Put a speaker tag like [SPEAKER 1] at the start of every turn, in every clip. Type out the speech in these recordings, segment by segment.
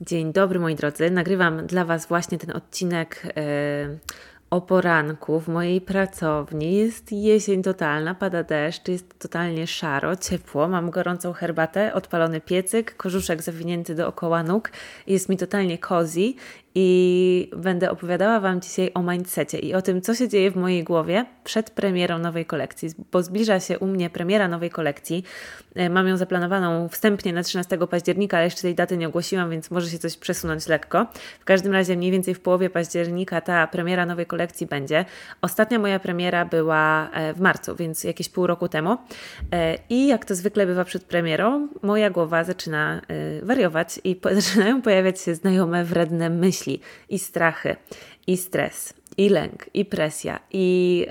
[SPEAKER 1] Dzień dobry moi drodzy. Nagrywam dla Was właśnie ten odcinek e, o poranku w mojej pracowni. Jest jesień totalna, pada deszcz, jest totalnie szaro, ciepło. Mam gorącą herbatę, odpalony piecyk, korzuszek zawinięty dookoła nóg. Jest mi totalnie cozy i będę opowiadała Wam dzisiaj o mindsetie i o tym, co się dzieje w mojej głowie przed premierą nowej kolekcji, bo zbliża się u mnie premiera nowej kolekcji. E, mam ją zaplanowaną wstępnie na 13 października, ale jeszcze tej daty nie ogłosiłam, więc może się coś przesunąć lekko. W każdym razie mniej więcej w połowie października ta premiera nowej kolekcji będzie. Ostatnia moja premiera była e, w marcu, więc jakieś pół roku temu. E, I jak to zwykle bywa przed premierą, moja głowa zaczyna wariować i zaczynają pojawiać się znajome wredne myśli myśli, i strachy, i stres, i lęk, i presja, i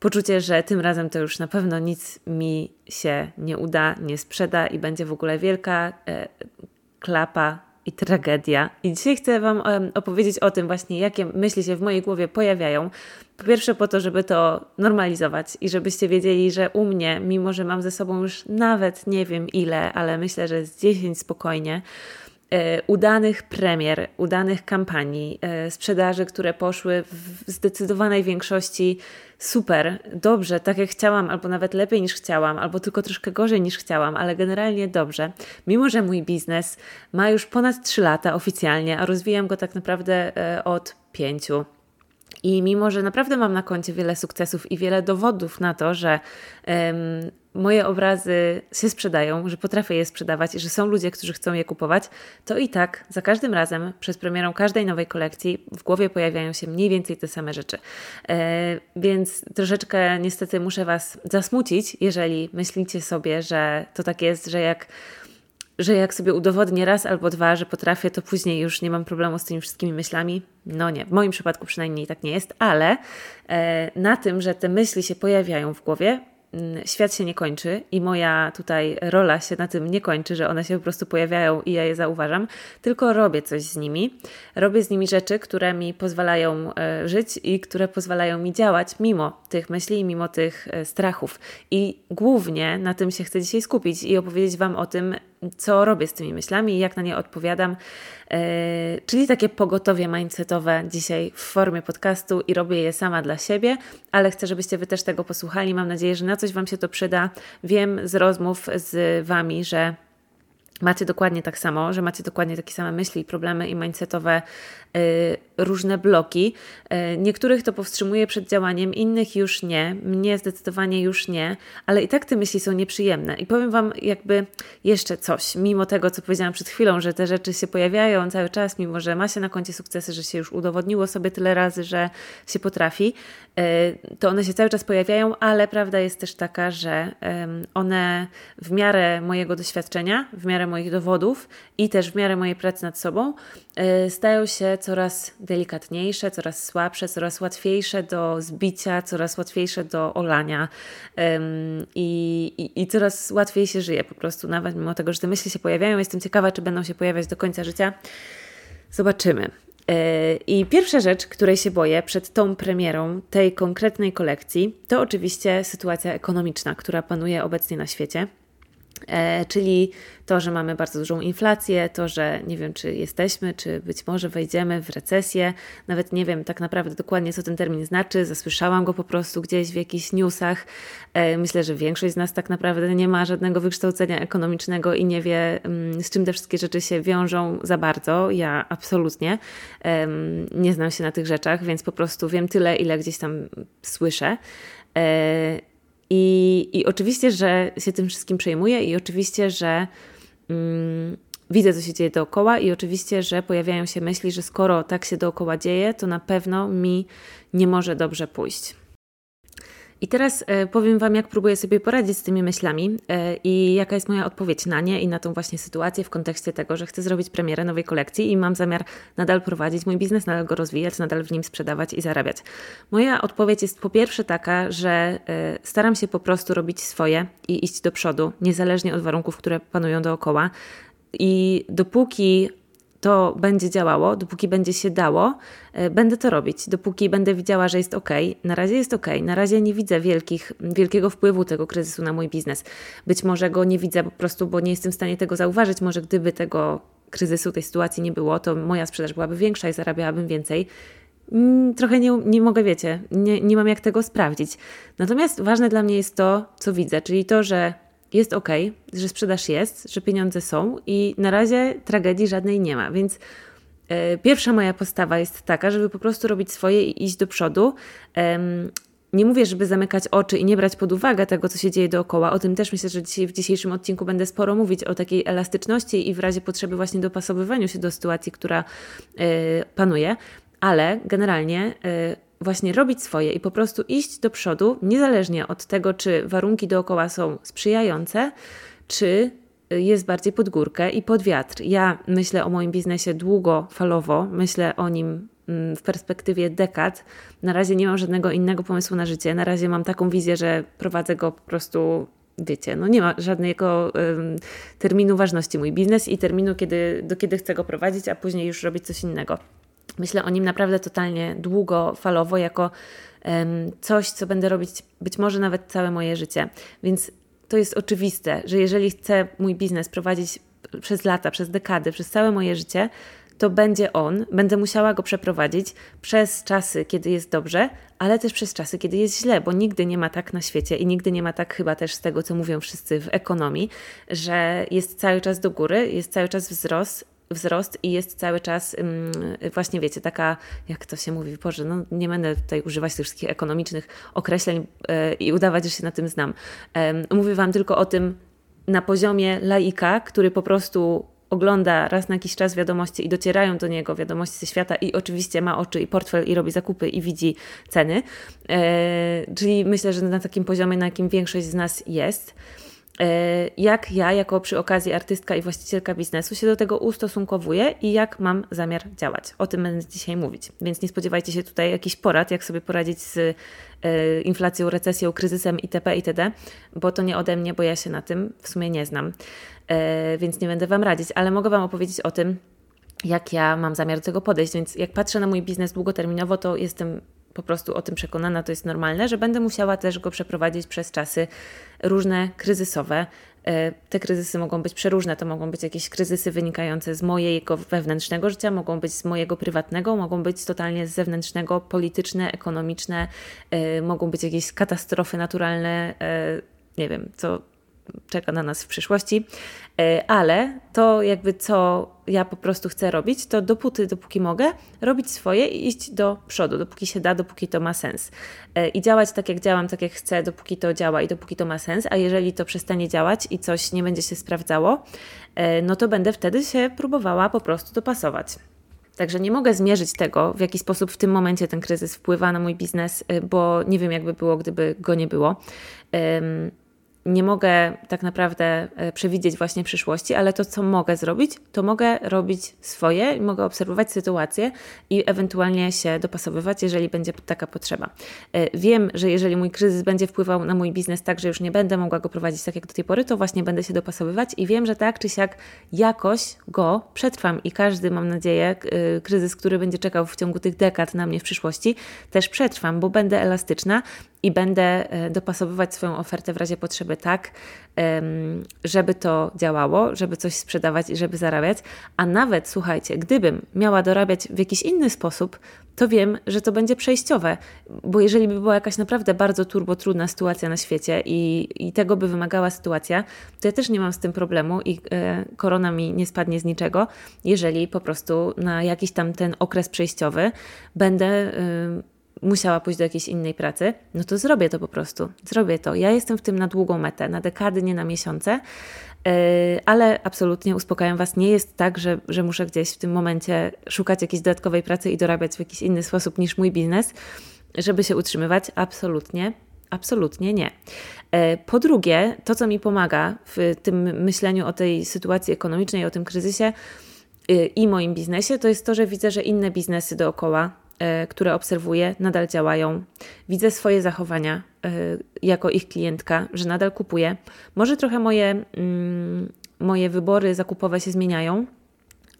[SPEAKER 1] poczucie, że tym razem to już na pewno nic mi się nie uda, nie sprzeda i będzie w ogóle wielka e, klapa i tragedia. I dzisiaj chcę Wam opowiedzieć o tym właśnie, jakie myśli się w mojej głowie pojawiają. Po pierwsze po to, żeby to normalizować i żebyście wiedzieli, że u mnie, mimo że mam ze sobą już nawet nie wiem ile, ale myślę, że z 10 spokojnie, udanych premier, udanych kampanii, e, sprzedaży, które poszły w zdecydowanej większości super, dobrze, tak jak chciałam, albo nawet lepiej niż chciałam, albo tylko troszkę gorzej niż chciałam, ale generalnie dobrze. Mimo, że mój biznes ma już ponad 3 lata oficjalnie, a rozwijam go tak naprawdę e, od 5 i mimo, że naprawdę mam na koncie wiele sukcesów i wiele dowodów na to, że um, moje obrazy się sprzedają, że potrafię je sprzedawać i że są ludzie, którzy chcą je kupować, to i tak za każdym razem, przed premierą każdej nowej kolekcji, w głowie pojawiają się mniej więcej te same rzeczy. E, więc troszeczkę niestety muszę Was zasmucić, jeżeli myślicie sobie, że to tak jest, że jak że jak sobie udowodnię raz albo dwa, że potrafię, to później już nie mam problemu z tymi wszystkimi myślami. No nie, w moim przypadku przynajmniej tak nie jest, ale e, na tym, że te myśli się pojawiają w głowie, świat się nie kończy i moja tutaj rola się na tym nie kończy, że one się po prostu pojawiają i ja je zauważam, tylko robię coś z nimi. Robię z nimi rzeczy, które mi pozwalają e, żyć i które pozwalają mi działać mimo tych myśli i mimo tych e, strachów. I głównie na tym się chcę dzisiaj skupić i opowiedzieć Wam o tym, co robię z tymi myślami i jak na nie odpowiadam. E, czyli takie pogotowie mindsetowe dzisiaj w formie podcastu i robię je sama dla siebie, ale chcę, żebyście Wy też tego posłuchali. Mam nadzieję, że na coś Wam się to przyda. Wiem z rozmów z Wami, że macie dokładnie tak samo, że macie dokładnie takie same myśli, problemy i mindsetowe Y, różne bloki. Y, niektórych to powstrzymuje przed działaniem, innych już nie, mnie zdecydowanie już nie, ale i tak te myśli są nieprzyjemne. I powiem Wam jakby jeszcze coś, mimo tego, co powiedziałam przed chwilą, że te rzeczy się pojawiają cały czas, mimo że ma się na koncie sukcesy, że się już udowodniło sobie tyle razy, że się potrafi, y, to one się cały czas pojawiają, ale prawda jest też taka, że one w miarę mojego doświadczenia, w miarę moich dowodów i też w miarę mojej pracy nad sobą stają się coraz delikatniejsze, coraz słabsze, coraz łatwiejsze do zbicia, coraz łatwiejsze do olania um, i, i, i, coraz łatwiej się żyje po prostu, nawet mimo tego, że te myśli się pojawiają. Jestem ciekawa, czy będą się pojawiać do końca życia. Zobaczymy. E, I pierwsza rzecz, której się boję przed tą premierą tej konkretnej kolekcji, to oczywiście sytuacja ekonomiczna, która panuje obecnie na świecie. E, czyli to, że mamy bardzo dużą inflację, to, że nie wiem, czy jesteśmy, czy być może wejdziemy w recesję. Nawet nie wiem tak naprawdę dokładnie, co ten termin znaczy. Zasłyszałam go po prostu gdzieś w jakichś newsach. E, myślę, że większość z nas tak naprawdę nie ma żadnego wykształcenia ekonomicznego i nie wie, mm, z czym te wszystkie rzeczy się wiążą za bardzo. Ja absolutnie nie znam się na tych rzeczach, więc po prostu wiem tyle, ile gdzieś tam słyszę. I, I oczywiście, że się tym wszystkim przejmuję, i oczywiście, że mm, widzę, co się dzieje dookoła, i oczywiście, że pojawiają się myśli, że skoro tak się dookoła dzieje, to na pewno mi nie może dobrze pójść. I teraz e, powiem Wam, jak próbuję sobie poradzić z tymi myślami e, i jaka jest moja odpowiedź na nie i na tą właśnie sytuację w kontekście tego, że chcę zrobić premierę nowej kolekcji i mam zamiar nadal prowadzić mój biznes, nadal go rozwijać, nadal w nim sprzedawać i zarabiać. Moja odpowiedź jest po pierwsze taka, że e, staram się po prostu robić swoje i iść do przodu, niezależnie od warunków, które panują dookoła. I dopóki to będzie działało, dopóki będzie się dało, e, będę to robić. Dopóki będę widziała, że jest ok, na razie jest ok, na razie nie widzę wielkich, wielkiego wpływu tego kryzysu na mój biznes. Być może go nie widzę po prostu, bo nie jestem w stanie tego zauważyć. Może gdyby tego kryzysu, tej sytuacji nie było, to moja sprzedaż byłaby większa i zarabiałabym więcej. Mm, trochę nie, nie mogę, wiecie, nie, nie mam jak tego sprawdzić. Natomiast ważne dla mnie jest to, co widzę, czyli to, że jest ok, że sprzedaż jest, że pieniądze są i na razie tragedii żadnej nie ma. Więc e, pierwsza moja postawa jest taka, żeby po prostu robić swoje i iść do przodu. nie mówię, żeby zamykać oczy i nie brać pod uwagę tego, co się dzieje dookoła. O tym też myślę, że dzisiaj w dzisiejszym odcinku będę sporo mówić o takiej elastyczności i w razie potrzeby właśnie dopasowywaniu się do sytuacji, która e, panuje. Ale generalnie e, właśnie robić swoje i po prostu iść do przodu, niezależnie od tego, czy warunki dookoła są sprzyjające, czy jest bardziej pod górkę i pod wiatr. Ja myślę o moim biznesie długofalowo, myślę o nim mm, w perspektywie dekad. Na razie nie mam żadnego innego pomysłu na życie. Na razie mam taką wizję, że prowadzę go po prostu wiecie, no nie ma żadnego um, terminu ważności mój biznes i terminu, kiedy, do kiedy chcę go prowadzić, a później już robić coś innego. Myślę o nim naprawdę totalnie długofalowo, jako coś, co będę robić być może nawet całe moje życie. Więc to jest oczywiste, że jeżeli chcę mój biznes prowadzić przez lata, przez dekady, przez całe moje życie, to będzie on, będę musiała go przeprowadzić przez czasy, kiedy jest dobrze, ale też przez czasy, kiedy jest źle, bo nigdy nie ma tak na świecie i nigdy nie ma tak chyba też z tego, co mówią wszyscy w ekonomii, że jest cały czas do góry, jest cały czas wzrost, wzrost i jest cały czas właśnie wiecie, taka, jak to się mówi, Boże, no nie będę tutaj używać tych wszystkich ekonomicznych określeń e, i udawać, że się na tym znam. Mówię Wam tylko o tym na poziomie laika, który po prostu ogląda raz na jakiś czas wiadomości i docierają do niego wiadomości ze świata i oczywiście ma oczy i portfel i robi zakupy i widzi ceny. E, czyli myślę, że na takim poziomie, na jakim większość z nas jest. E, jak ja, jako przy okazji artystka i właścicielka biznesu, się do tego ustosunkowuję i jak mam zamiar działać. O tym będę dzisiaj mówić. Więc nie spodziewajcie się tutaj jakichś porad, jak sobie poradzić z e, inflacją, recesją, kryzysem itp. itd., bo to nie ode mnie, bo ja się na tym w sumie nie znam. E, więc nie będę Wam radzić, ale mogę Wam opowiedzieć o tym, jak ja mam zamiar do tego podejść. Więc jak patrzę na mój biznes długoterminowo, to jestem po prostu o tym przekonana, to jest normalne, że będę musiała też go przeprowadzić przez czasy różne kryzysowe. E, te kryzysy mogą być przeróżne, to mogą być jakieś kryzysy wynikające z mojego wewnętrznego życia, mogą być z mojego prywatnego, mogą być totalnie z zewnętrznego, polityczne, ekonomiczne, e, mogą być jakieś katastrofy naturalne, e, nie wiem, co czeka na nas w przyszłości, e, ale to jakby co ja po prostu chcę robić, to dopóty, dopóki mogę, robić swoje i iść do przodu, dopóki się da, dopóki to ma sens. E, I działać tak jak działam, tak jak chcę, dopóki to działa i dopóki to ma sens, a jeżeli to przestanie działać i coś nie będzie się sprawdzało, e, no to będę wtedy się próbowała po prostu dopasować. Także nie mogę zmierzyć tego, w jaki sposób w tym momencie ten kryzys wpływa na mój biznes, bo nie wiem, jakby było, gdyby go nie było nie mogę tak naprawdę e, przewidzieć właśnie przyszłości, ale to, co mogę zrobić, to mogę robić swoje, mogę obserwować sytuację i ewentualnie się dopasowywać, jeżeli będzie taka potrzeba. E, wiem, że jeżeli mój kryzys będzie wpływał na mój biznes tak, że już nie będę mogła go prowadzić tak jak do tej pory, to właśnie będę się dopasowywać i wiem, że tak czy siak jakoś go przetrwam i każdy, mam nadzieję, e, kryzys, który będzie czekał w ciągu tych dekad na mnie w przyszłości, też przetrwam, bo będę elastyczna i będę e, dopasowywać swoją ofertę w razie potrzeby tak, żeby to działało, żeby coś sprzedawać i żeby zarabiać. A nawet, słuchajcie, gdybym miała dorabiać w jakiś inny sposób, to wiem, że to będzie przejściowe, bo jeżeli by była jakaś naprawdę bardzo turbo trudna sytuacja na świecie i, i tego by wymagała sytuacja, to ja też nie mam z tym problemu i e, korona mi nie spadnie z niczego, jeżeli po prostu na jakiś tam ten okres przejściowy będę. E, musiała pójść do jakiejś innej pracy, no to zrobię to po prostu. Zrobię to. Ja jestem w tym na długą metę, na dekady, nie na miesiące, yy, ale absolutnie uspokajam Was, nie jest tak, że, że muszę gdzieś w tym momencie szukać jakiejś dodatkowej pracy i dorabiać w jakiś inny sposób niż mój biznes, żeby się utrzymywać. Absolutnie. Absolutnie nie. Yy, po drugie, to co mi pomaga w tym myśleniu o tej sytuacji ekonomicznej, o tym kryzysie yy, i moim biznesie, to jest to, że widzę, że inne biznesy dookoła które obserwuję, nadal działają. Widzę swoje zachowania e, jako ich klientka, że nadal kupuję. Może trochę moje, mm, moje wybory zakupowe się zmieniają,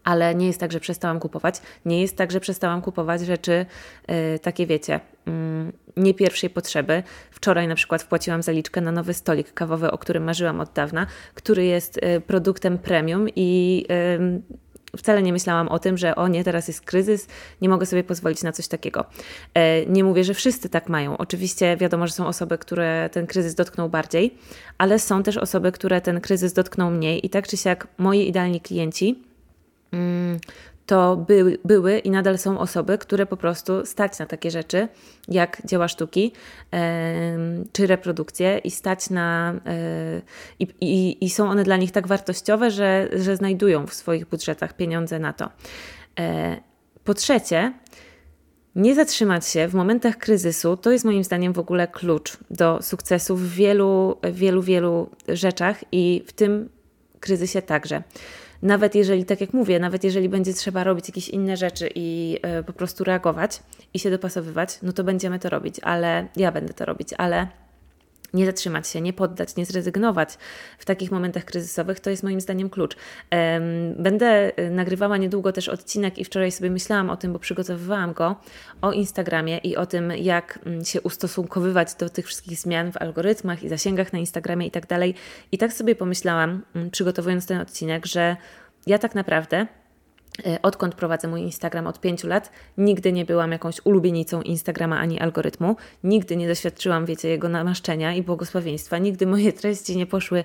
[SPEAKER 1] ale nie jest tak, że przestałam kupować. Nie jest tak, że przestałam kupować rzeczy e, takie, wiecie, mm, nie pierwszej potrzeby. Wczoraj na przykład wpłaciłam zaliczkę na nowy stolik kawowy, o którym marzyłam od dawna, który jest produktem premium i wcale nie myślałam o tym, że o nie, teraz jest kryzys, nie mogę sobie pozwolić na coś takiego. E, nie mówię, że wszyscy tak mają. Oczywiście wiadomo, że są osoby, które ten kryzys dotknął bardziej, ale są też osoby, które ten kryzys dotknął mniej i tak czy siak moi idealni klienci mm, to by, były i nadal są osoby, które po prostu stać na takie rzeczy, jak dzieła sztuki czy reprodukcje i stać na. E, i, i, I, są one dla nich tak wartościowe, że, że znajdują w swoich budżetach pieniądze na to. E, po trzecie, nie zatrzymać się w momentach kryzysu to jest moim zdaniem w ogóle klucz do sukcesu w wielu, wielu, wielu rzeczach i w tym kryzysie także nawet jeżeli, tak jak mówię, nawet jeżeli będzie trzeba robić jakieś inne rzeczy i y, po prostu reagować i się dopasowywać, no to będziemy to robić, ale ja będę to robić, ale nie zatrzymać się, nie poddać, nie zrezygnować w takich momentach kryzysowych, to jest moim zdaniem klucz. Będę y, nagrywała niedługo też odcinek i wczoraj sobie myślałam o tym, bo przygotowywałam go o Instagramie i o tym, jak mm, się ustosunkowywać do tych wszystkich zmian w algorytmach i zasięgach na Instagramie i tak dalej. I tak sobie pomyślałam, mm, przygotowując ten odcinek, że ja tak naprawdę E, odkąd prowadzę mój Instagram od pięciu lat, nigdy nie byłam jakąś ulubienicą Instagrama ani algorytmu. Nigdy nie doświadczyłam, wiecie, jego namaszczenia i błogosławieństwa. Nigdy moje treści nie poszły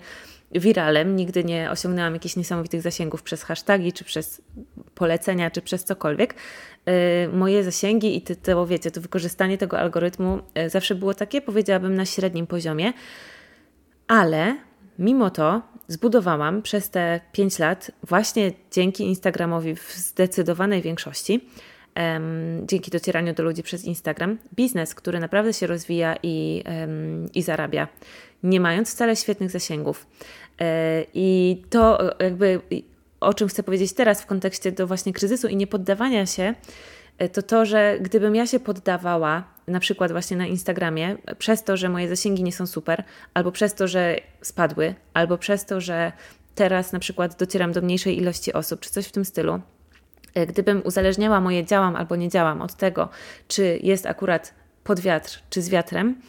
[SPEAKER 1] wiralem, nigdy nie osiągnęłam jakichś niesamowitych zasięgów przez hasztagi, czy przez polecenia, czy przez cokolwiek. E, moje zasięgi i to, wiecie, to wykorzystanie tego algorytmu e, zawsze było takie, powiedziałabym, na średnim poziomie, ale mimo to zbudowałam przez te 5 lat, właśnie dzięki Instagramowi w zdecydowanej większości, um, dzięki docieraniu do ludzi przez Instagram, biznes, który naprawdę się rozwija i, um, i zarabia, nie mając wcale świetnych zasięgów. E, I to jakby o czym chcę powiedzieć teraz w kontekście do właśnie kryzysu i nie poddawania się, e, to to, że gdybym ja się poddawała, na przykład właśnie na Instagramie, przez to, że moje zasięgi nie są super, albo przez to, że spadły, albo przez to, że teraz na przykład docieram do mniejszej ilości osób, czy coś w tym stylu, e, gdybym uzależniała moje działam albo nie działam od tego, czy jest akurat pod wiatr, czy z wiatrem,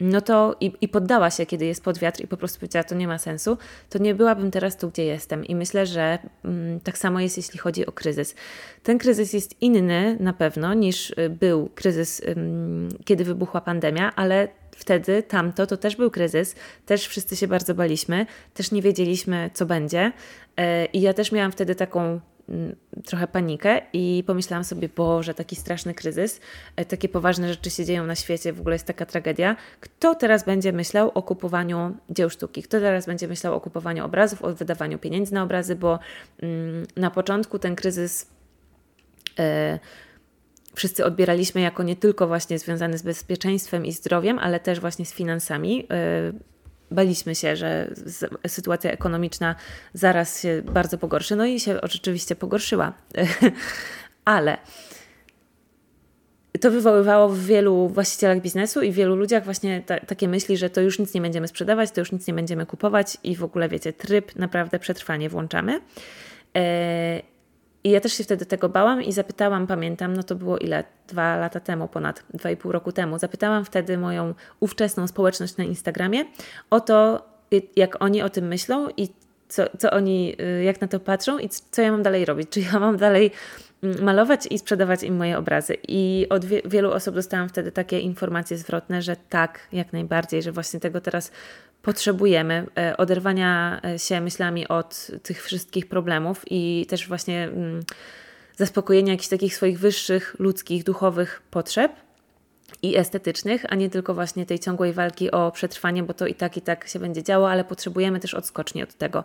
[SPEAKER 1] no to i, i, poddała się, kiedy jest pod wiatr i po prostu powiedziała, to nie ma sensu, to nie byłabym teraz tu, gdzie jestem. I myślę, że mm, tak samo jest, jeśli chodzi o kryzys. Ten kryzys jest inny na pewno niż y, był kryzys, ym, kiedy wybuchła pandemia, ale wtedy tamto to też był kryzys, też wszyscy się bardzo baliśmy, też nie wiedzieliśmy, co będzie. Yy, I ja też miałam wtedy taką Mm, trochę panikę i pomyślałam sobie, Boże, taki straszny kryzys, e, takie poważne rzeczy się dzieją na świecie, w ogóle jest taka tragedia. Kto teraz będzie myślał o kupowaniu dzieł sztuki? Kto teraz będzie myślał o kupowaniu obrazów, o wydawaniu pieniędzy na obrazy, bo mm, na początku ten kryzys e, wszyscy odbieraliśmy jako nie tylko właśnie związany z bezpieczeństwem i zdrowiem, ale też właśnie z finansami. Baliśmy się, że sytuacja ekonomiczna zaraz się bardzo pogorszy. No i się oczywiście pogorszyła. Ale to wywoływało w wielu właścicielach biznesu i wielu ludziach właśnie ta, takie myśli, że to już nic nie będziemy sprzedawać, to już nic nie będziemy kupować i w ogóle, wiecie, tryb naprawdę przetrwanie włączamy. E, i ja też się wtedy tego bałam i zapytałam, pamiętam, no to było ile? Dwa lata temu, ponad dwa i pół roku temu. Zapytałam wtedy moją ówczesną społeczność na Instagramie o to, jak oni o tym myślą i co, co oni, y, jak na to patrzą i co ja mam dalej robić. Czy ja mam dalej mm, malować i sprzedawać im moje obrazy. I od wie, wielu osób dostałam wtedy takie informacje zwrotne, że tak, jak najbardziej, że właśnie tego teraz potrzebujemy e, oderwania e, się myślami od tych wszystkich problemów i też właśnie mm, zaspokojenia jakichś takich swoich wyższych, ludzkich, duchowych potrzeb i estetycznych, a nie tylko właśnie tej ciągłej walki o przetrwanie, bo to i tak, i tak się będzie działo, ale potrzebujemy też odskoczni od tego.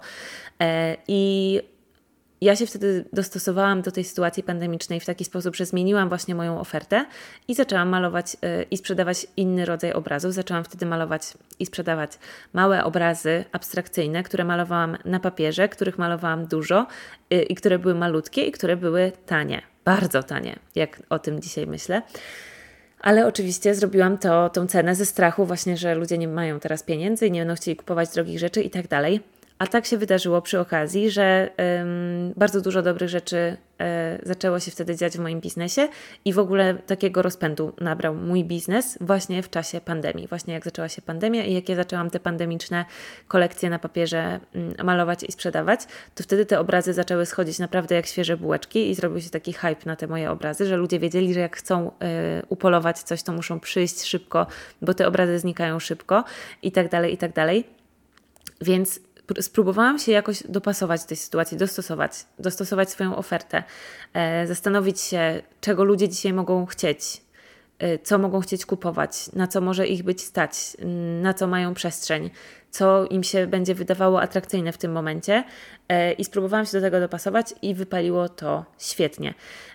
[SPEAKER 1] E, I ja się wtedy dostosowałam do tej sytuacji pandemicznej w taki sposób, że zmieniłam właśnie moją ofertę i zaczęłam malować y, i sprzedawać inny rodzaj obrazów. Zaczęłam wtedy malować i sprzedawać małe obrazy abstrakcyjne, które malowałam na papierze, których malowałam dużo y, i które były malutkie i które były tanie, bardzo tanie, jak o tym dzisiaj myślę. Ale oczywiście zrobiłam to, tą cenę ze strachu właśnie, że ludzie nie mają teraz pieniędzy i nie będą chcieli kupować drogich rzeczy i tak dalej A tak się wydarzyło przy okazji, że bardzo dużo dobrych rzeczy e, zaczęło się wtedy dziać w moim biznesie i w ogóle takiego rozpędu nabrał mój biznes właśnie w czasie pandemii. Właśnie jak zaczęła się pandemia i jak ja zaczęłam te pandemiczne kolekcje na papierze mm, malować i sprzedawać, to wtedy te obrazy zaczęły schodzić naprawdę jak świeże bułeczki i zrobił się taki hype na te moje obrazy, że ludzie wiedzieli, że jak chcą e, upolować coś, to muszą przyjść szybko, bo te obrazy znikają szybko i tak dalej, i tak dalej. Więc spróbowałam się jakoś dopasować do tej sytuacji, dostosować, dostosować swoją ofertę, e, zastanowić się, czego ludzie dzisiaj mogą chcieć, e, co mogą chcieć kupować, na co może ich być stać, na co mają przestrzeń, co im się będzie wydawało atrakcyjne w tym momencie e, i spróbowałam się do tego dopasować i wypaliło to świetnie.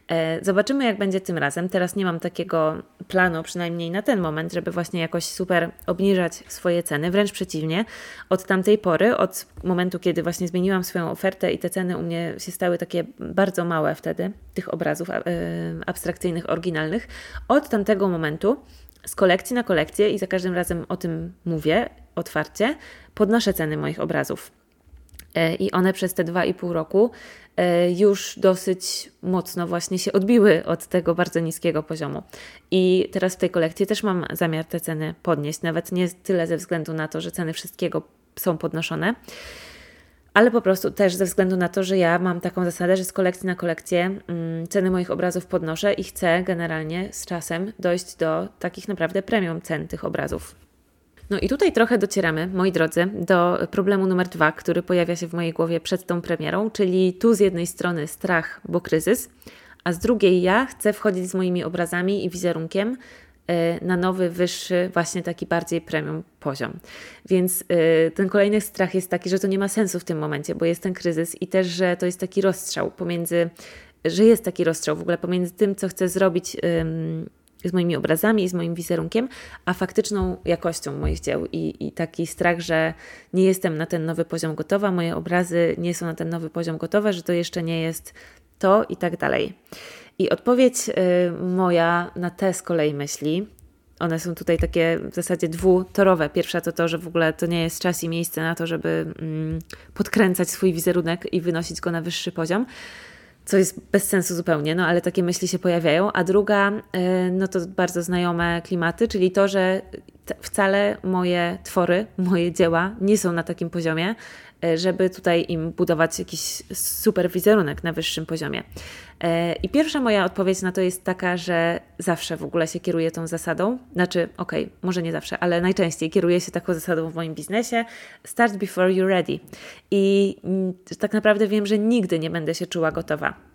[SPEAKER 1] E, zobaczymy, jak będzie tym razem. Teraz nie mam takiego planu, przynajmniej na ten moment, żeby właśnie jakoś super obniżać swoje ceny. Wręcz przeciwnie, od tamtej pory, od momentu, kiedy właśnie zmieniłam swoją ofertę i te ceny u mnie się stały takie bardzo małe wtedy, tych obrazów e, abstrakcyjnych, oryginalnych, od tamtego momentu z kolekcji na kolekcję i za każdym razem o tym mówię otwarcie, podnoszę ceny moich obrazów. E, I one przez te dwa i pół roku e, już dosyć mocno właśnie się odbiły od tego bardzo niskiego poziomu. I teraz w tej kolekcji też mam zamiar te ceny podnieść, nawet nie tyle ze względu na to, że ceny wszystkiego są podnoszone, ale po prostu też ze względu na to, że ja mam taką zasadę, że z kolekcji na kolekcję mm, ceny moich obrazów podnoszę i chcę generalnie z czasem dojść do takich naprawdę premium cen tych obrazów. No i tutaj trochę docieramy, moi drodzy, do problemu numer dwa, który pojawia się w mojej głowie przed tą premierą, czyli tu z jednej strony strach, bo kryzys, a z drugiej ja chcę wchodzić z moimi obrazami i wizerunkiem e, na nowy, wyższy, właśnie taki bardziej premium poziom. Więc e, ten kolejny strach jest taki, że to nie ma sensu w tym momencie, bo jest ten kryzys i też, że to jest taki rozstrzał pomiędzy, że jest taki rozstrzał w ogóle pomiędzy tym, co chcę zrobić z moimi obrazami z moim wizerunkiem, a faktyczną jakością moich dzieł i, i taki strach, że nie jestem na ten nowy poziom gotowa, moje obrazy nie są na ten nowy poziom gotowe, że to jeszcze nie jest to i tak dalej. I odpowiedź y, moja na te z kolei myśli, one są tutaj takie w zasadzie dwutorowe. Pierwsza to to, że w ogóle to nie jest czas i miejsce na to, żeby mm, podkręcać swój wizerunek i wynosić go na wyższy poziom co jest bez sensu zupełnie, no ale takie myśli się pojawiają. A druga, e, no to bardzo znajome klimaty, czyli to, że wcale moje twory, moje dzieła nie są na takim poziomie, żeby tutaj im budować jakiś super wizerunek na wyższym poziomie. E, I pierwsza moja odpowiedź na to jest taka, że zawsze w ogóle się kieruję tą zasadą, znaczy, okej, okay, może nie zawsze, ale najczęściej kieruję się taką zasadą w moim biznesie: start before you're ready. I mm, tak naprawdę wiem, że nigdy nie będę się czuła gotowa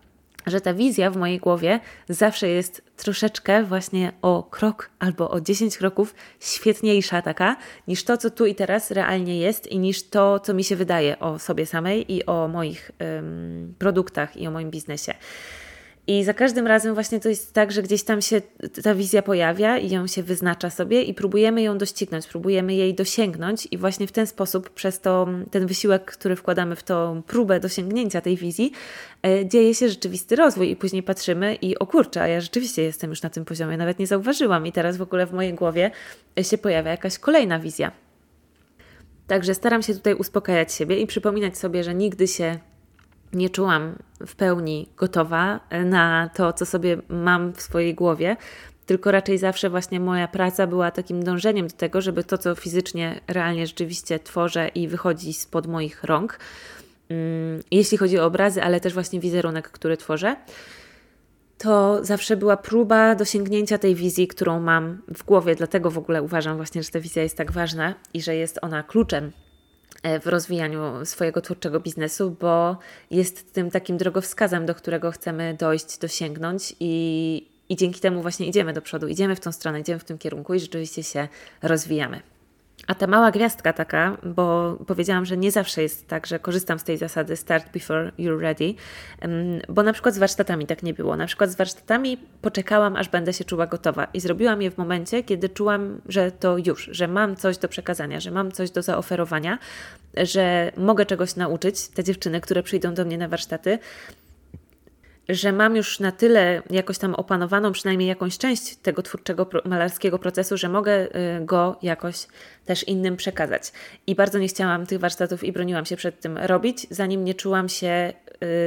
[SPEAKER 1] że ta wizja w mojej głowie zawsze jest troszeczkę właśnie o krok albo o 10 kroków świetniejsza taka niż to, co tu i teraz realnie jest i niż to, co mi się wydaje o sobie samej i o moich ym, produktach i o moim biznesie. I za każdym razem właśnie to jest tak, że gdzieś tam się ta wizja pojawia i ją się wyznacza sobie i próbujemy ją doścignąć, próbujemy jej dosięgnąć i właśnie w ten sposób, przez to, ten wysiłek, który wkładamy w tą próbę dosięgnięcia tej wizji, e, dzieje się rzeczywisty rozwój i później patrzymy i o kurczę, a ja rzeczywiście jestem już na tym poziomie, nawet nie zauważyłam i teraz w ogóle w mojej głowie się pojawia jakaś kolejna wizja. Także staram się tutaj uspokajać siebie i przypominać sobie, że nigdy się nie czułam w pełni gotowa na to, co sobie mam w swojej głowie, tylko raczej zawsze właśnie moja praca była takim dążeniem do tego, żeby to, co fizycznie, realnie, rzeczywiście tworzę i wychodzi spod moich rąk, mm, jeśli chodzi o obrazy, ale też właśnie wizerunek, który tworzę, to zawsze była próba dosięgnięcia tej wizji, którą mam w głowie. Dlatego w ogóle uważam właśnie, że ta wizja jest tak ważna i że jest ona kluczem E, w rozwijaniu swojego twórczego biznesu, bo jest tym takim drogowskazem, do którego chcemy dojść, dosięgnąć i, i dzięki temu właśnie idziemy do przodu, idziemy w tą stronę, idziemy w tym kierunku i rzeczywiście się rozwijamy. A ta mała gwiazdka taka, bo powiedziałam, że nie zawsze jest tak, że korzystam z tej zasady start before you're ready, bo na przykład z warsztatami tak nie było. Na przykład z warsztatami poczekałam, aż będę się czuła gotowa i zrobiłam je w momencie, kiedy czułam, że to już, że mam coś do przekazania, że mam coś do zaoferowania, że mogę czegoś nauczyć te dziewczyny, które przyjdą do mnie na warsztaty, że mam już na tyle jakoś tam opanowaną przynajmniej jakąś część tego twórczego malarskiego procesu, że mogę y, go jakoś też innym przekazać. I bardzo nie chciałam tych warsztatów i broniłam się przed tym robić, zanim nie czułam się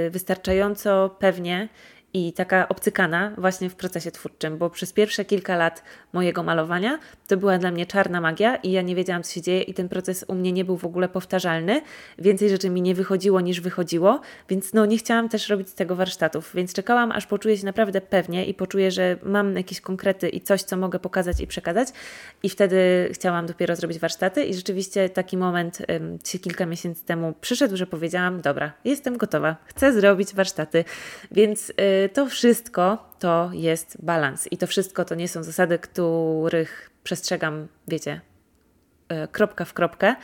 [SPEAKER 1] y, wystarczająco pewnie i taka obcykana właśnie w procesie twórczym, bo przez pierwsze kilka lat mojego malowania to była dla mnie czarna magia i ja nie wiedziałam, co się dzieje, i ten proces u mnie nie był w ogóle powtarzalny. Więcej rzeczy mi nie wychodziło niż wychodziło, więc no nie chciałam też robić z tego warsztatów, więc czekałam, aż poczuję się naprawdę pewnie i poczuję, że mam jakieś konkrety i coś, co mogę pokazać i przekazać, i wtedy chciałam dopiero zrobić warsztaty. I rzeczywiście taki moment um, się kilka miesięcy temu przyszedł, że powiedziałam: Dobra, jestem gotowa, chcę zrobić warsztaty, więc. Yy, to wszystko to jest balans i to wszystko to nie są zasady, których przestrzegam, wiecie, e, kropka w kropkę,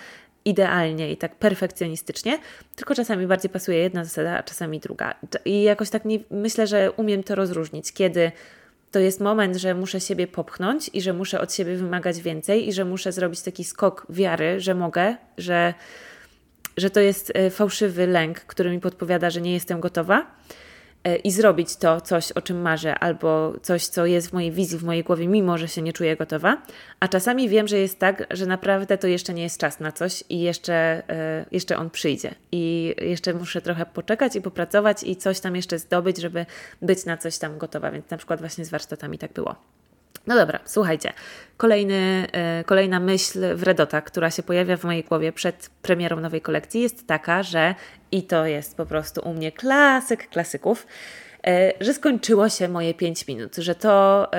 [SPEAKER 1] idealnie i tak perfekcjonistycznie, tylko czasami bardziej pasuje jedna zasada, a czasami druga. I jakoś tak nie, myślę, że umiem to rozróżnić, kiedy to jest moment, że muszę siebie popchnąć i że muszę od siebie wymagać więcej i że muszę zrobić taki skok wiary, że mogę, że, że to jest e, fałszywy lęk, który mi podpowiada, że nie jestem gotowa i zrobić to coś, o czym marzę, albo coś, co jest w mojej wizji, w mojej głowie, mimo że się nie czuję gotowa. A czasami wiem, że jest tak, że naprawdę to jeszcze nie jest czas na coś i jeszcze, e, jeszcze on przyjdzie. I jeszcze muszę trochę poczekać i popracować i coś tam jeszcze zdobyć, żeby być na coś tam gotowa. Więc na przykład właśnie z warsztatami tak było. No dobra, słuchajcie. Kolejny, yy, kolejna myśl w Redota, która się pojawia w mojej głowie przed premierą nowej kolekcji, jest taka, że i to jest po prostu u mnie klasyk klasyków, E, że skończyło się moje 5 minut, że to,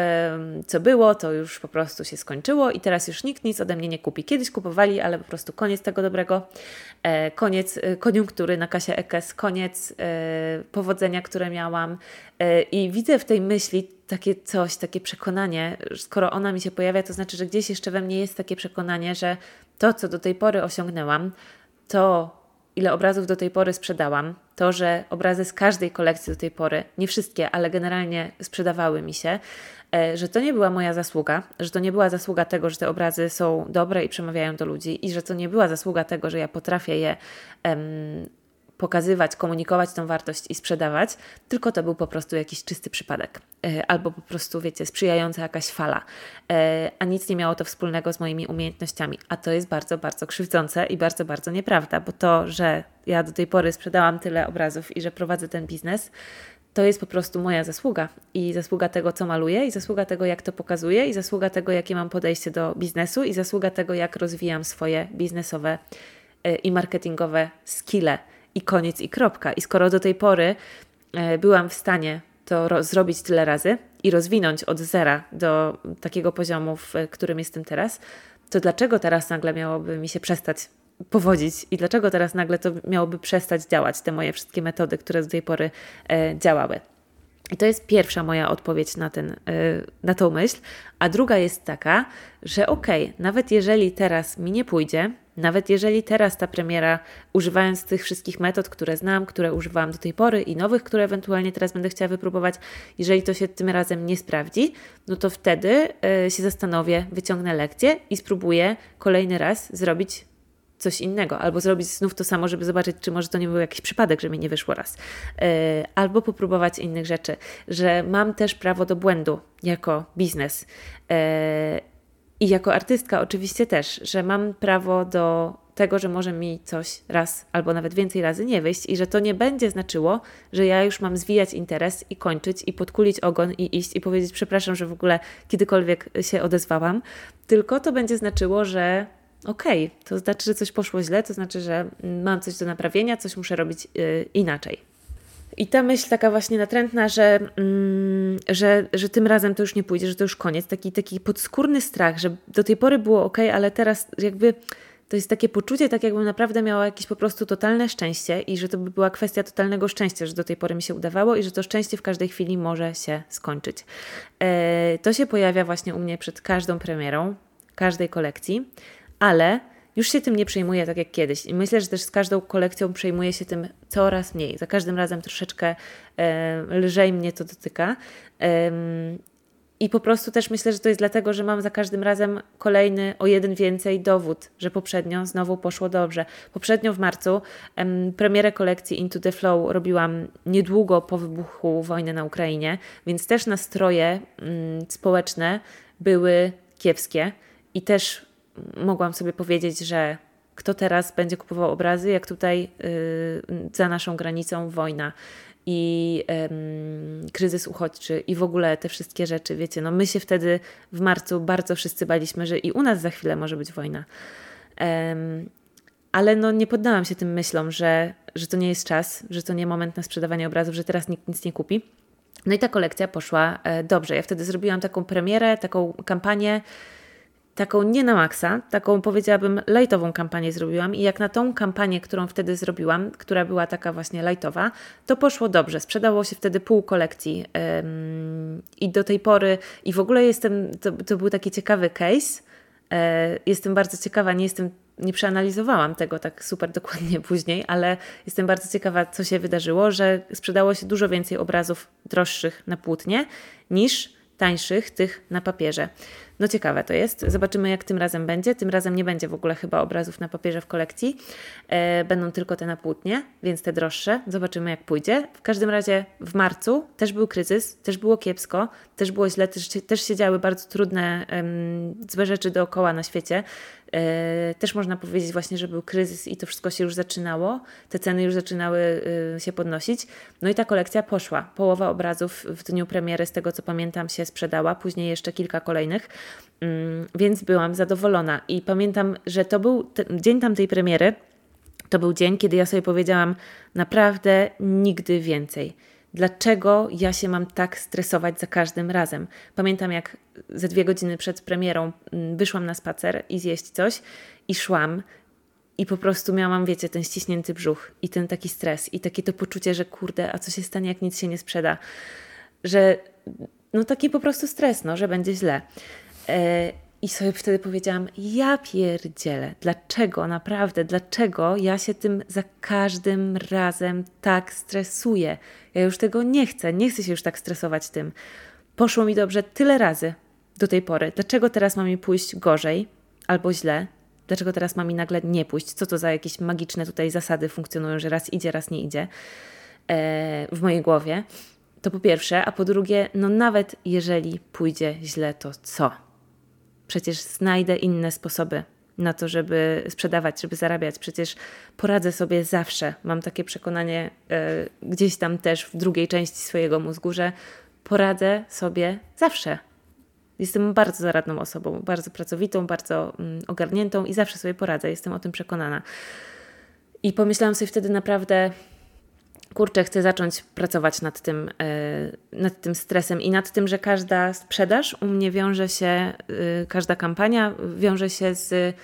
[SPEAKER 1] co było, to już po prostu się skończyło i teraz już nikt nic ode mnie nie kupi. Kiedyś kupowali, ale po prostu koniec tego dobrego, e, koniec e, koniunktury na kasie EKS, koniec powodzenia, które miałam i widzę w tej myśli takie coś, takie przekonanie, skoro ona mi się pojawia, to znaczy, że gdzieś jeszcze we mnie jest takie przekonanie, że to, co do tej pory osiągnęłam, to ile obrazów do tej pory sprzedałam, to, że obrazy z każdej kolekcji do tej pory, nie wszystkie, ale generalnie sprzedawały mi się, e, że to nie była moja zasługa, że to nie była zasługa tego, że te obrazy są dobre i przemawiają do ludzi i że to nie była zasługa tego, że ja potrafię je pokazywać, komunikować tą wartość i sprzedawać, tylko to był po prostu jakiś czysty przypadek. E, albo po prostu, wiecie, sprzyjająca jakaś fala, e, a nic nie miało to wspólnego z moimi umiejętnościami. A to jest bardzo, bardzo krzywdzące i bardzo, bardzo nieprawda, bo to, że ja do tej pory sprzedałam tyle obrazów i że prowadzę ten biznes, to jest po prostu moja zasługa i zasługa tego, co maluję, i zasługa tego, jak to pokazuję, i zasługa tego, jakie mam podejście do biznesu, i zasługa tego, jak rozwijam swoje biznesowe e, i marketingowe skille i koniec i kropka. I skoro do tej pory e, byłam w stanie to zrobić tyle razy i rozwinąć od zera do takiego poziomu, w którym jestem teraz, to dlaczego teraz nagle miałoby mi się przestać powodzić i dlaczego teraz nagle to miałoby przestać działać, te moje wszystkie metody, które do tej pory e, działały? I to jest pierwsza moja odpowiedź na, ten, e, na tą myśl. A druga jest taka, że okej, okay, nawet jeżeli teraz mi nie pójdzie, nawet jeżeli teraz ta premiera, używając tych wszystkich metod, które znam, które używałam do tej pory i nowych, które ewentualnie teraz będę chciała wypróbować, jeżeli to się tym razem nie sprawdzi, no to wtedy y, się zastanowię, wyciągnę lekcję i spróbuję kolejny raz zrobić coś innego, albo zrobić znów to samo, żeby zobaczyć, czy może to nie był jakiś przypadek, że mi nie wyszło raz, yy, albo popróbować innych rzeczy, że mam też prawo do błędu jako biznes. Yy, i jako artystka oczywiście też, że mam prawo do tego, że może mi coś raz albo nawet więcej razy nie wyjść i że to nie będzie znaczyło, że ja już mam zwijać interes i kończyć i podkulić ogon i iść i powiedzieć przepraszam, że w ogóle kiedykolwiek się odezwałam, tylko to będzie znaczyło, że okej, okay, to znaczy, że coś poszło źle, to znaczy, że mam coś do naprawienia, coś muszę robić yy, inaczej. I ta myśl taka właśnie natrętna, że, mm, że, że tym razem to już nie pójdzie, że to już koniec, taki, taki podskórny strach, że do tej pory było ok, ale teraz jakby to jest takie poczucie, tak jakbym naprawdę miała jakieś po prostu totalne szczęście i że to by była kwestia totalnego szczęścia, że do tej pory mi się udawało i że to szczęście w każdej chwili może się skończyć. E, to się pojawia właśnie u mnie przed każdą premierą, każdej kolekcji, ale już się tym nie przejmuję tak jak kiedyś. I myślę, że też z każdą kolekcją przejmuję się tym coraz mniej. Za każdym razem troszeczkę e, lżej mnie to dotyka. E, I po prostu też myślę, że to jest dlatego, że mam za każdym razem kolejny o jeden więcej dowód, że poprzednio znowu poszło dobrze. Poprzednio w marcu em, premierę kolekcji Into the Flow robiłam niedługo po wybuchu wojny na Ukrainie, więc też nastroje mm, społeczne były kiepskie i też mogłam sobie powiedzieć, że kto teraz będzie kupował obrazy, jak tutaj yy, za naszą granicą wojna i kryzys uchodźczy i w ogóle te wszystkie rzeczy, wiecie, no my się wtedy w marcu bardzo wszyscy baliśmy, że i u nas za chwilę może być wojna. ale no nie poddałam się tym myślom, że, że to nie jest czas, że to nie moment na sprzedawanie obrazów, że teraz nikt nic nie kupi. No i ta kolekcja poszła e, dobrze. Ja wtedy zrobiłam taką premierę, taką kampanię taką nie na maksa, taką powiedziałabym lightową kampanię zrobiłam i jak na tą kampanię, którą wtedy zrobiłam, która była taka właśnie lightowa, to poszło dobrze. Sprzedało się wtedy pół kolekcji ym, i do tej pory i w ogóle jestem, to, to był taki ciekawy case, e, jestem bardzo ciekawa, nie jestem nie przeanalizowałam tego tak super dokładnie później, ale jestem bardzo ciekawa, co się wydarzyło, że sprzedało się dużo więcej obrazów droższych na płótnie niż tańszych, tych na papierze. No ciekawe to jest. Zobaczymy, jak tym razem będzie. Tym razem nie będzie w ogóle chyba obrazów na papierze w kolekcji. E, będą tylko te na płótnie, więc te droższe. Zobaczymy, jak pójdzie. W każdym razie w marcu też był kryzys, też było kiepsko, też było źle, też, też się działy bardzo trudne, um, złe rzeczy dookoła na świecie. E, też można powiedzieć właśnie, że był kryzys i to wszystko się już zaczynało, te ceny już zaczynały e, się podnosić. No i ta kolekcja poszła. Połowa obrazów w dniu premiery, z tego co pamiętam, się sprzedała, później jeszcze kilka kolejnych, mm, więc byłam zadowolona. I pamiętam, że to był dzień tamtej premiery, to był dzień, kiedy ja sobie powiedziałam, naprawdę nigdy więcej dlaczego ja się mam tak stresować za każdym razem. Pamiętam, jak ze dwie godziny przed premierą mm, wyszłam na spacer i zjeść coś i szłam. I po prostu miałam, wiecie, ten ściśnięty brzuch i ten taki stres i takie to poczucie, że kurde, a co się stanie, jak nic się nie sprzeda. Że no taki po prostu stres, no, że będzie źle. E, i sobie wtedy powiedziałam, ja pierdzielę, dlaczego, naprawdę, dlaczego ja się tym za każdym razem tak stresuję? Ja już tego nie chcę, nie chcę się już tak stresować tym. Poszło mi dobrze tyle razy do tej pory. Dlaczego teraz ma mi pójść gorzej albo źle? Dlaczego teraz ma mi nagle nie pójść? Co to za jakieś magiczne tutaj zasady funkcjonują, że raz idzie, raz nie idzie e, w mojej głowie? To po pierwsze, a po drugie, no nawet jeżeli pójdzie źle, to co? Przecież znajdę inne sposoby na to, żeby sprzedawać, żeby zarabiać. Przecież poradzę sobie zawsze. Mam takie przekonanie y, gdzieś tam też w drugiej części swojego mózgu, że poradzę sobie zawsze. Jestem bardzo zaradną osobą, bardzo pracowitą, bardzo mm, ogarniętą i zawsze sobie poradzę. Jestem o tym przekonana. I pomyślałam sobie wtedy naprawdę, kurczę, chcę zacząć pracować nad tym, e, nad tym stresem i nad tym, że każda sprzedaż u mnie wiąże się, e, każda kampania wiąże się z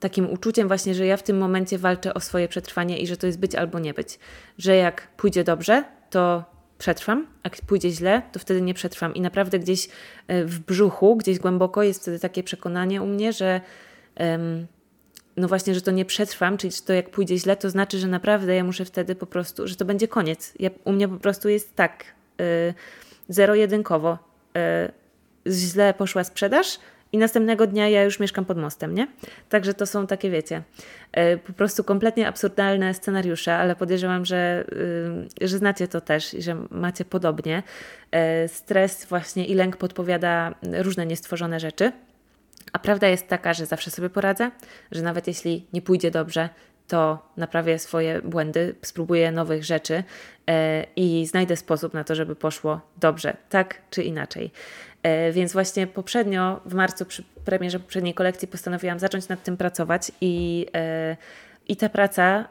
[SPEAKER 1] takim uczuciem właśnie, że ja w tym momencie walczę o swoje przetrwanie i że to jest być albo nie być. Że jak pójdzie dobrze, to przetrwam, a pójdzie źle, to wtedy nie przetrwam. I naprawdę gdzieś e, w brzuchu, gdzieś głęboko jest wtedy takie przekonanie u mnie, że um, no właśnie, że to nie przetrwam, czyli że to jak pójdzie źle, to znaczy, że naprawdę ja muszę wtedy po prostu, że to będzie koniec. Ja, u mnie po prostu jest tak, yy, zero-jedynkowo. Yy, źle poszła sprzedaż i następnego dnia ja już mieszkam pod mostem, nie? Także to są takie, wiecie, yy, po prostu kompletnie absurdalne scenariusze, ale podejrzewam, że, yy, że znacie to też i że macie podobnie. Yy, stres właśnie i lęk podpowiada różne niestworzone rzeczy. A prawda jest taka, że zawsze sobie poradzę, że nawet jeśli nie pójdzie dobrze, to naprawię swoje błędy, spróbuję nowych rzeczy yy, i znajdę sposób na to, żeby poszło dobrze, tak czy inaczej. Yy, więc właśnie poprzednio, w marcu, przy premierze poprzedniej kolekcji, postanowiłam zacząć nad tym pracować i. Yy, i ta praca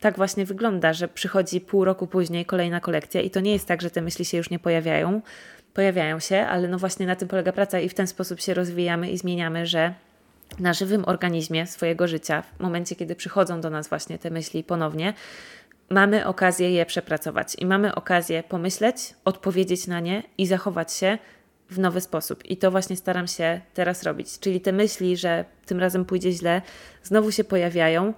[SPEAKER 1] tak właśnie wygląda, że przychodzi pół roku później kolejna kolekcja, i to nie jest tak, że te myśli się już nie pojawiają, pojawiają się, ale no właśnie na tym polega praca i w ten sposób się rozwijamy i zmieniamy, że na żywym organizmie swojego życia, w momencie, kiedy przychodzą do nas właśnie te myśli ponownie, mamy okazję je przepracować i mamy okazję pomyśleć, odpowiedzieć na nie i zachować się w nowy sposób. I to właśnie staram się teraz robić. Czyli te myśli, że tym razem pójdzie źle, znowu się pojawiają,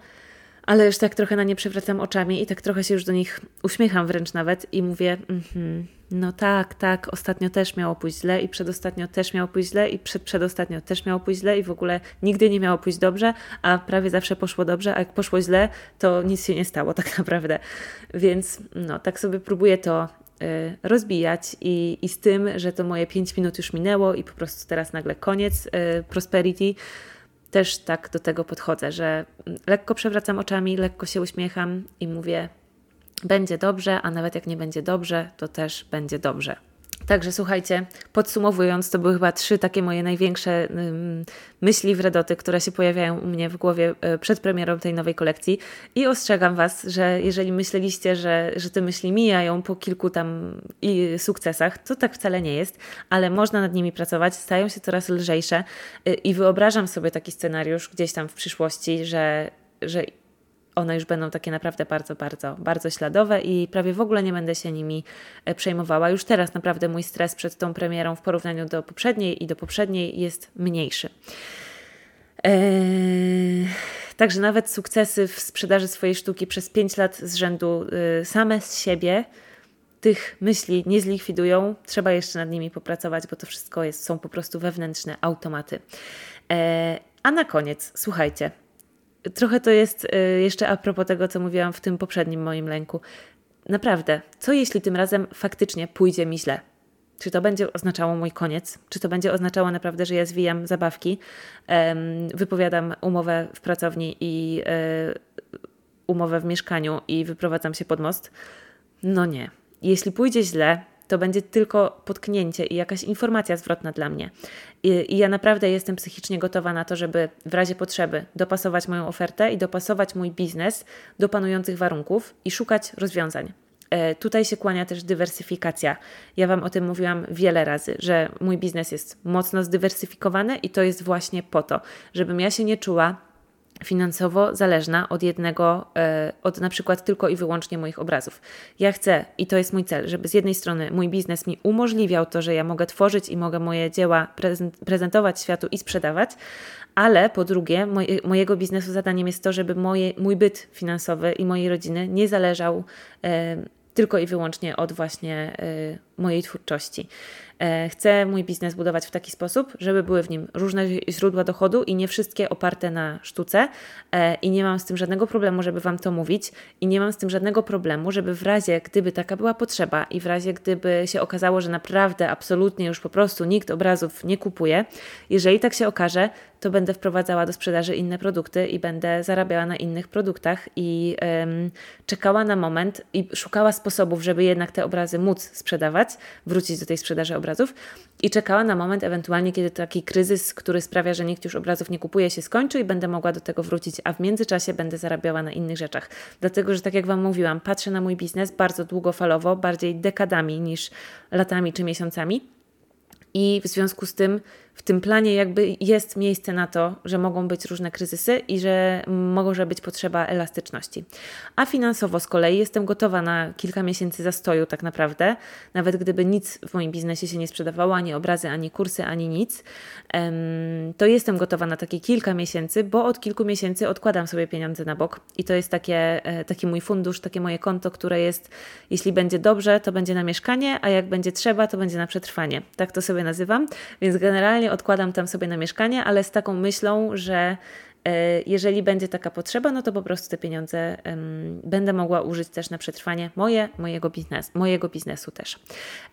[SPEAKER 1] ale już tak trochę na nie przewracam oczami i tak trochę się już do nich uśmiecham wręcz nawet i mówię, mm-hmm, no tak, tak, ostatnio też miało pójść źle i przedostatnio też miało pójść źle i przed, przedostatnio też miało pójść źle i w ogóle nigdy nie miało pójść dobrze, a prawie zawsze poszło dobrze, a jak poszło źle, to nic się nie stało tak naprawdę. Więc no, tak sobie próbuję to y, rozbijać i, i z tym, że to moje 5 minut już minęło i po prostu teraz nagle koniec y, prosperity, też tak do tego podchodzę, że lekko przewracam oczami, lekko się uśmiecham i mówię, będzie dobrze, a nawet jak nie będzie dobrze, to też będzie dobrze. Także słuchajcie, podsumowując, to były chyba trzy takie moje największe ym, myśli wredoty, które się pojawiają u mnie w głowie y, przed premierą tej nowej kolekcji. I ostrzegam Was, że jeżeli myśleliście, że, że te myśli mijają po kilku tam sukcesach, to tak wcale nie jest, ale można nad nimi pracować, stają się coraz lżejsze y, i wyobrażam sobie taki scenariusz gdzieś tam w przyszłości, że, że one już będą takie naprawdę bardzo, bardzo, bardzo śladowe i prawie w ogóle nie będę się nimi e, przejmowała. Już teraz naprawdę mój stres przed tą premierą w porównaniu do poprzedniej i do poprzedniej jest mniejszy. Eee, także nawet sukcesy w sprzedaży swojej sztuki przez 5 lat z rzędu y, same z siebie tych myśli nie zlikwidują. Trzeba jeszcze nad nimi popracować, bo to wszystko jest, są po prostu wewnętrzne automaty. Eee, a na koniec, słuchajcie, trochę to jest y, jeszcze a propos tego, co mówiłam w tym poprzednim moim lęku. Naprawdę, co jeśli tym razem faktycznie pójdzie mi źle? Czy to będzie oznaczało mój koniec? Czy to będzie oznaczało naprawdę, że ja zwijam zabawki, wypowiadam umowę w pracowni i e, umowę w mieszkaniu i wyprowadzam się pod most? No nie. Jeśli pójdzie źle, to będzie tylko potknięcie i jakaś informacja zwrotna dla mnie. I, I, ja naprawdę jestem psychicznie gotowa na to, żeby w razie potrzeby dopasować moją ofertę i dopasować mój biznes do panujących warunków i szukać rozwiązań. E, tutaj się kłania też dywersyfikacja. Ja Wam o tym mówiłam wiele razy, że mój biznes jest mocno zdywersyfikowany i to jest właśnie po to, żebym ja się nie czuła finansowo zależna od jednego, e, od na przykład tylko i wyłącznie moich obrazów. Ja chcę, i to jest mój cel, żeby z jednej strony mój biznes mi umożliwiał to, że ja mogę tworzyć i mogę moje dzieła prezentować światu i sprzedawać, ale po drugie, moje, mojego biznesu zadaniem jest to, żeby moje, mój byt finansowy i mojej rodziny nie zależał e, tylko i wyłącznie od właśnie e, mojej twórczości. E, chcę mój biznes budować w taki sposób, żeby były w nim różne źródła dochodu i nie wszystkie oparte na sztuce. E, I nie mam z tym żadnego problemu, żeby Wam to mówić, i nie mam z tym żadnego problemu, żeby w razie, gdyby taka była potrzeba i w razie, gdyby się okazało, że naprawdę, absolutnie już po prostu nikt obrazów nie kupuje, jeżeli tak się okaże, to będę wprowadzała do sprzedaży inne produkty i będę zarabiała na innych produktach i czekała na moment i szukała sposobów, żeby jednak te obrazy móc sprzedawać, wrócić do tej sprzedaży obrazów i czekała na moment ewentualnie, kiedy taki kryzys, który sprawia, że nikt już obrazów nie kupuje, się skończy i będę mogła do tego wrócić, a w międzyczasie będę zarabiała na innych rzeczach. Dlatego, że tak jak Wam mówiłam, patrzę na mój biznes bardzo długofalowo, bardziej dekadami niż latami czy miesiącami. I w związku z tym w tym planie jakby jest miejsce na to, że mogą być różne kryzysy i że może być potrzeba elastyczności. A finansowo z kolei jestem gotowa na kilka miesięcy zastoju tak naprawdę, nawet gdyby nic w moim biznesie się nie sprzedawało, ani obrazy, ani kursy, ani nic, to jestem gotowa na takie kilka miesięcy, bo od kilku miesięcy odkładam sobie pieniądze na bok i to jest takie, e, taki mój fundusz, takie moje konto, które jest, jeśli będzie dobrze, to będzie na mieszkanie, a jak będzie trzeba, to będzie na przetrwanie. Tak to sobie nazywam, więc generalnie odkładam tam sobie na mieszkanie, ale z taką myślą, że e, jeżeli będzie taka potrzeba, no to po prostu te pieniądze um, będę mogła użyć też na przetrwanie moje, mojego, biznes, mojego biznesu też.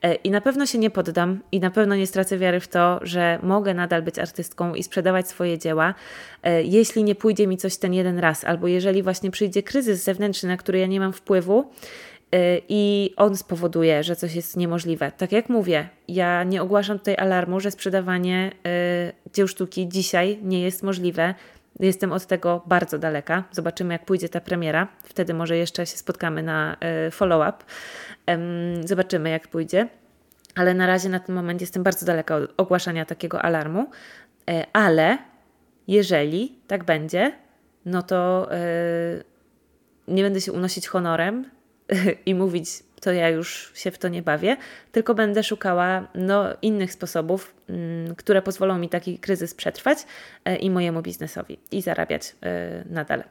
[SPEAKER 1] E, I na pewno się nie poddam i na pewno nie stracę wiary w to, że mogę nadal być artystką i sprzedawać swoje dzieła, e, jeśli nie pójdzie mi coś ten jeden raz, albo jeżeli właśnie przyjdzie kryzys zewnętrzny, na który ja nie mam wpływu, i on spowoduje, że coś jest niemożliwe. Tak jak mówię, ja nie ogłaszam tutaj alarmu, że sprzedawanie y, dzieł sztuki dzisiaj nie jest możliwe. Jestem od tego bardzo daleka. Zobaczymy, jak pójdzie ta premiera. Wtedy może jeszcze się spotkamy na y, follow-up. Zobaczymy, jak pójdzie. Ale na razie na ten moment jestem bardzo daleka od ogłaszania takiego alarmu. Ale jeżeli tak będzie, no to nie będę się unosić honorem, i mówić, to ja już się w to nie bawię, tylko będę szukała no, innych sposobów, mm, które pozwolą mi taki kryzys przetrwać e, i mojemu biznesowi i zarabiać e, nadal.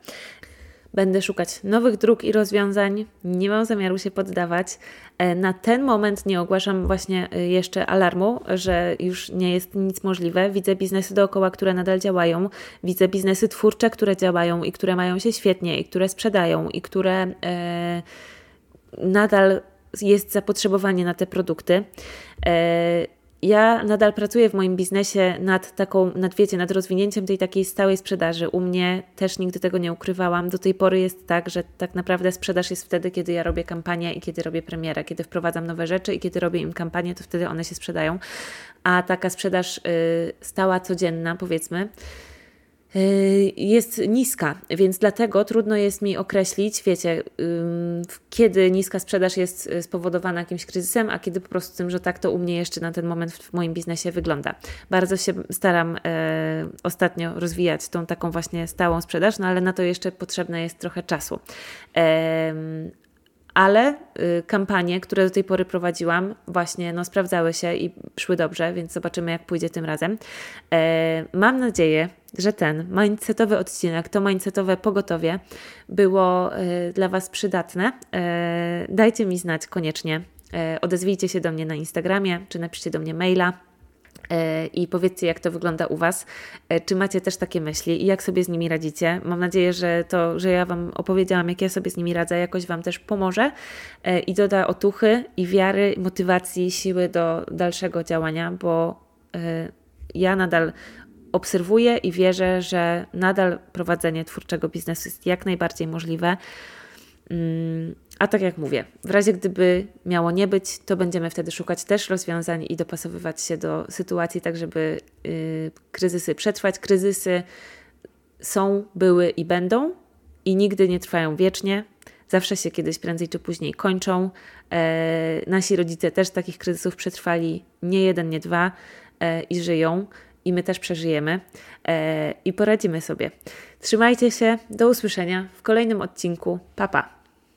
[SPEAKER 1] Będę szukać nowych dróg i rozwiązań. Nie mam zamiaru się poddawać. E, na ten moment nie ogłaszam właśnie jeszcze alarmu, że już nie jest nic możliwe. Widzę biznesy dookoła, które nadal działają. Widzę biznesy twórcze, które działają i które mają się świetnie, i które sprzedają, i które e, nadal jest zapotrzebowanie na te produkty. E, ja nadal pracuję w moim biznesie nad taką, nad wiecie, nad rozwinięciem tej takiej stałej sprzedaży. U mnie też nigdy tego nie ukrywałam. Do tej pory jest tak, że tak naprawdę sprzedaż jest wtedy, kiedy ja robię kampanię i kiedy robię premierę, kiedy wprowadzam nowe rzeczy i kiedy robię im kampanię, to wtedy one się sprzedają. A taka sprzedaż y, stała, codzienna, powiedzmy, jest niska, więc dlatego trudno jest mi określić, wiecie, kiedy niska sprzedaż jest y, spowodowana jakimś kryzysem, a kiedy po prostu tym, że tak to u mnie jeszcze na ten moment w moim biznesie wygląda. Bardzo się staram e, ostatnio rozwijać tą taką właśnie stałą sprzedaż, no ale na to jeszcze potrzebne jest trochę czasu. Ale y, kampanie, które do tej pory prowadziłam, właśnie no, sprawdzały się i szły dobrze, więc zobaczymy, jak pójdzie tym razem. E, mam nadzieję, że ten mindsetowy odcinek, to mindsetowe pogotowie było y, dla Was przydatne. E, dajcie mi znać koniecznie. E, odezwijcie się do mnie na Instagramie, czy napiszcie do mnie maila i powiedzcie, jak to wygląda u Was. Czy macie też takie myśli i jak sobie z nimi radzicie? Mam nadzieję, że to, że ja Wam opowiedziałam, jak ja sobie z nimi radzę, jakoś Wam też pomoże i doda otuchy i wiary, motywacji, siły do dalszego działania, bo ja nadal obserwuję i wierzę, że nadal prowadzenie twórczego biznesu jest jak najbardziej możliwe. Mm, a tak jak mówię, w razie gdyby miało nie być, to będziemy wtedy szukać też rozwiązań i dopasowywać się do sytuacji, tak żeby yy, kryzysy przetrwać. Kryzysy są, były i będą i nigdy nie trwają wiecznie. Zawsze się kiedyś prędzej czy później kończą. E, nasi rodzice też takich kryzysów przetrwali nie jeden, nie dwa e, i żyją i my też przeżyjemy e, i poradzimy sobie. Trzymajcie się, do usłyszenia w kolejnym odcinku. Papa. Pa.